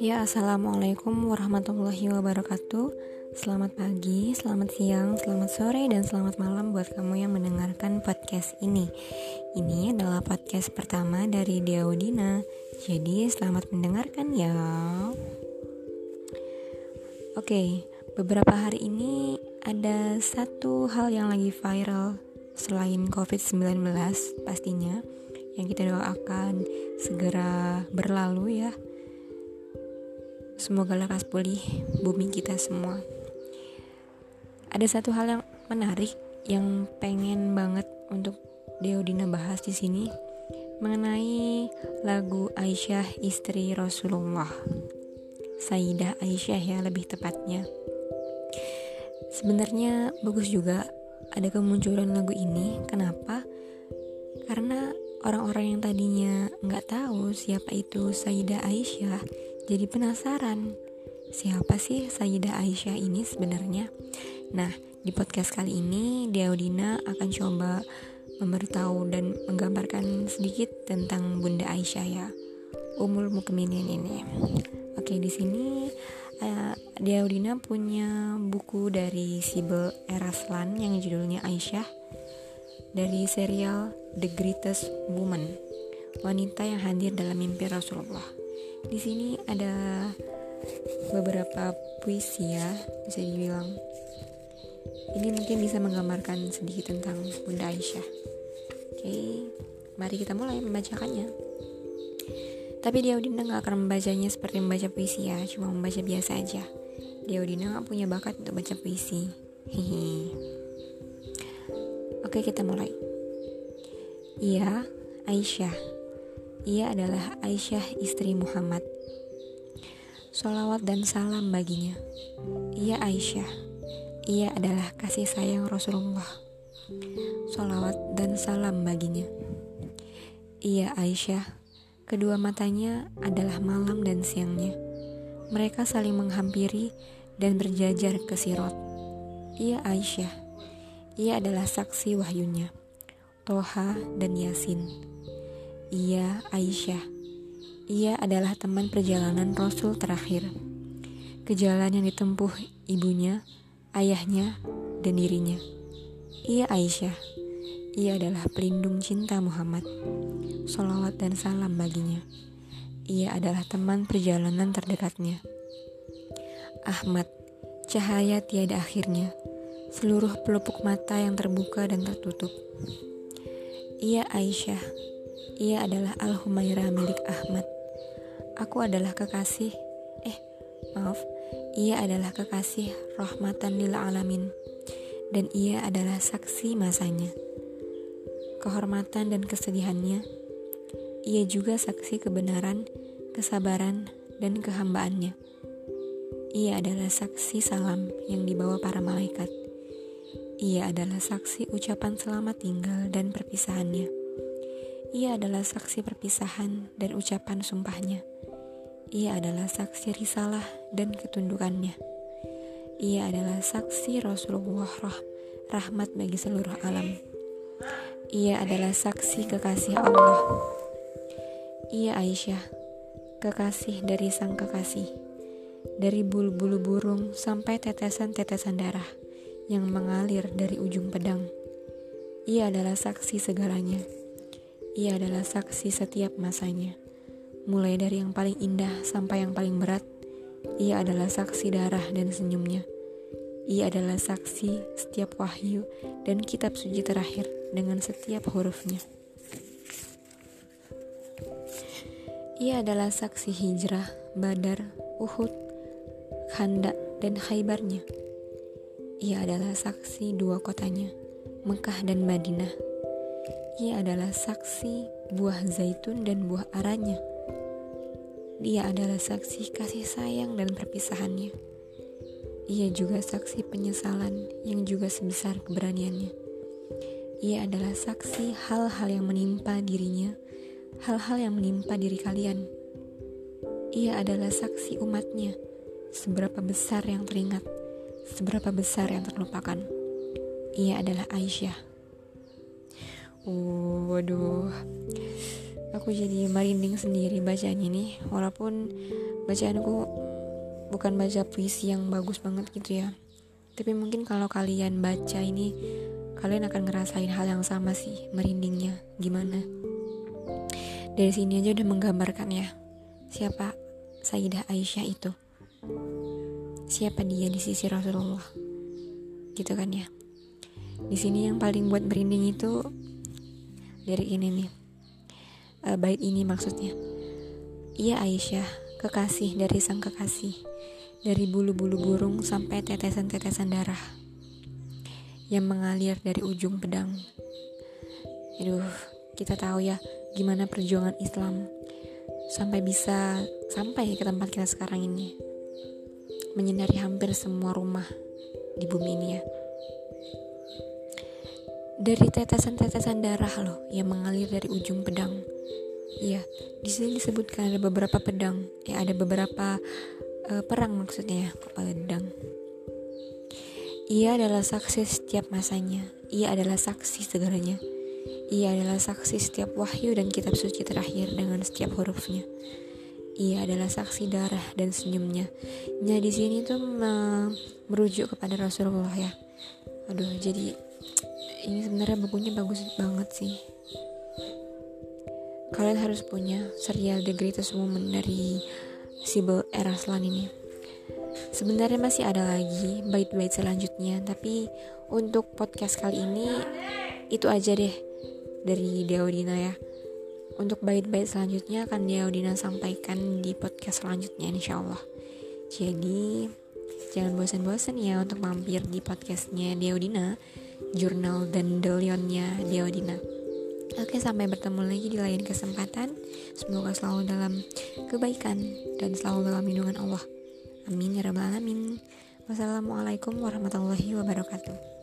Ya, Assalamualaikum warahmatullahi wabarakatuh. Selamat pagi, selamat siang, selamat sore, dan selamat malam buat kamu yang mendengarkan podcast ini. Ini adalah podcast pertama dari Diaudina Jadi selamat mendengarkan ya. Oke, beberapa hari ini ada satu hal yang lagi viral Selain COVID-19 pastinya Yang kita doakan segera berlalu ya Semoga lekas pulih bumi kita semua. Ada satu hal yang menarik yang pengen banget untuk Deodina bahas di sini mengenai lagu Aisyah istri Rasulullah. Sayyidah Aisyah ya lebih tepatnya. Sebenarnya bagus juga ada kemunculan lagu ini. Kenapa? Karena orang-orang yang tadinya nggak tahu siapa itu Sayyidah Aisyah jadi penasaran, siapa sih Sayyidah Aisyah ini sebenarnya? Nah, di podcast kali ini Deodina akan coba memberitahu dan menggambarkan sedikit tentang Bunda Aisyah ya. Umul Mukminin ini. Oke, di sini uh, Deodina punya buku dari Sibel Eraslan yang judulnya Aisyah dari serial The Greatest Woman. Wanita yang hadir dalam mimpi Rasulullah. Di sini ada beberapa puisi ya, bisa dibilang. Ini mungkin bisa menggambarkan sedikit tentang Bunda Aisyah. Oke, mari kita mulai membacakannya. Tapi Diaudina nggak akan membacanya seperti membaca puisi ya, cuma membaca biasa aja. Diaudina nggak punya bakat untuk baca puisi. Hihi. Oke, kita mulai. Iya, Aisyah ia adalah Aisyah istri Muhammad. Solawat dan salam baginya. Ia Aisyah. Ia adalah kasih sayang Rasulullah. Solawat dan salam baginya. Ia Aisyah. Kedua matanya adalah malam dan siangnya. Mereka saling menghampiri dan berjajar ke sirot. Ia Aisyah. Ia adalah saksi wahyunya. Toha dan Yasin. Ia Aisyah. Ia adalah teman perjalanan Rasul terakhir. Ke jalan yang ditempuh ibunya, ayahnya, dan dirinya. Ia Aisyah. Ia adalah pelindung cinta Muhammad. Salawat dan salam baginya. Ia adalah teman perjalanan terdekatnya. Ahmad, cahaya tiada akhirnya, seluruh pelupuk mata yang terbuka dan tertutup. Ia Aisyah, ia adalah Al-Humairah milik Ahmad. Aku adalah kekasih, eh maaf, ia adalah kekasih rahmatan lil alamin. Dan ia adalah saksi masanya. Kehormatan dan kesedihannya, ia juga saksi kebenaran, kesabaran, dan kehambaannya. Ia adalah saksi salam yang dibawa para malaikat. Ia adalah saksi ucapan selamat tinggal dan perpisahannya. Ia adalah saksi perpisahan dan ucapan sumpahnya. Ia adalah saksi risalah dan ketundukannya. Ia adalah saksi Rasulullah rah rahmat bagi seluruh alam. Ia adalah saksi kekasih Allah. Ia Aisyah, kekasih dari sang kekasih. Dari bulu-bulu burung sampai tetesan-tetesan darah yang mengalir dari ujung pedang. Ia adalah saksi segalanya ia adalah saksi setiap masanya. Mulai dari yang paling indah sampai yang paling berat, ia adalah saksi darah dan senyumnya. Ia adalah saksi setiap wahyu dan kitab suci terakhir dengan setiap hurufnya. Ia adalah saksi hijrah, badar, uhud, khandak, dan khaybarnya. Ia adalah saksi dua kotanya, Mekah dan Madinah ia adalah saksi buah zaitun dan buah aranya. Dia adalah saksi kasih sayang dan perpisahannya. Ia juga saksi penyesalan yang juga sebesar keberaniannya. Ia adalah saksi hal-hal yang menimpa dirinya, hal-hal yang menimpa diri kalian. Ia adalah saksi umatnya, seberapa besar yang teringat, seberapa besar yang terlupakan. Ia adalah Aisyah. Aku waduh aku jadi merinding sendiri bacanya nih walaupun bacaanku bukan baca puisi yang bagus banget gitu ya. Tapi mungkin kalau kalian baca ini kalian akan ngerasain hal yang sama sih merindingnya. Gimana? Dari sini aja udah menggambarkan ya siapa Sayyidah Aisyah itu siapa dia di sisi Rasulullah. Gitu kan ya. Di sini yang paling buat merinding itu dari ini nih. Uh, bait ini maksudnya. Ia Aisyah kekasih dari sang kekasih. Dari bulu-bulu burung sampai tetesan-tetesan darah yang mengalir dari ujung pedang. Aduh kita tahu ya gimana perjuangan Islam sampai bisa sampai ke tempat kita sekarang ini menyinari hampir semua rumah di bumi ini ya dari tetesan-tetesan darah loh yang mengalir dari ujung pedang. Iya, di sini disebutkan ada beberapa pedang, ya ada beberapa uh, perang maksudnya, pedang. Ia adalah saksi setiap masanya. Ia adalah saksi segalanya. Ia adalah saksi setiap wahyu dan kitab suci terakhir dengan setiap hurufnya. Ia adalah saksi darah dan senyumnya. Nah di sini tuh merujuk kepada Rasulullah ya. Aduh, jadi ini sebenarnya bukunya bagus banget sih kalian harus punya serial The Greatest Woman dari Sibyl Eraslan ini sebenarnya masih ada lagi bait-bait selanjutnya tapi untuk podcast kali ini itu aja deh dari Deodina ya untuk bait-bait selanjutnya akan Deodina sampaikan di podcast selanjutnya insya Allah jadi jangan bosan-bosan ya untuk mampir di podcastnya Deodina jurnal dan delionnya Deodina. Oke, sampai bertemu lagi di lain kesempatan. Semoga selalu dalam kebaikan dan selalu dalam lindungan Allah. Amin ya rabbal alamin. Wassalamualaikum warahmatullahi wabarakatuh.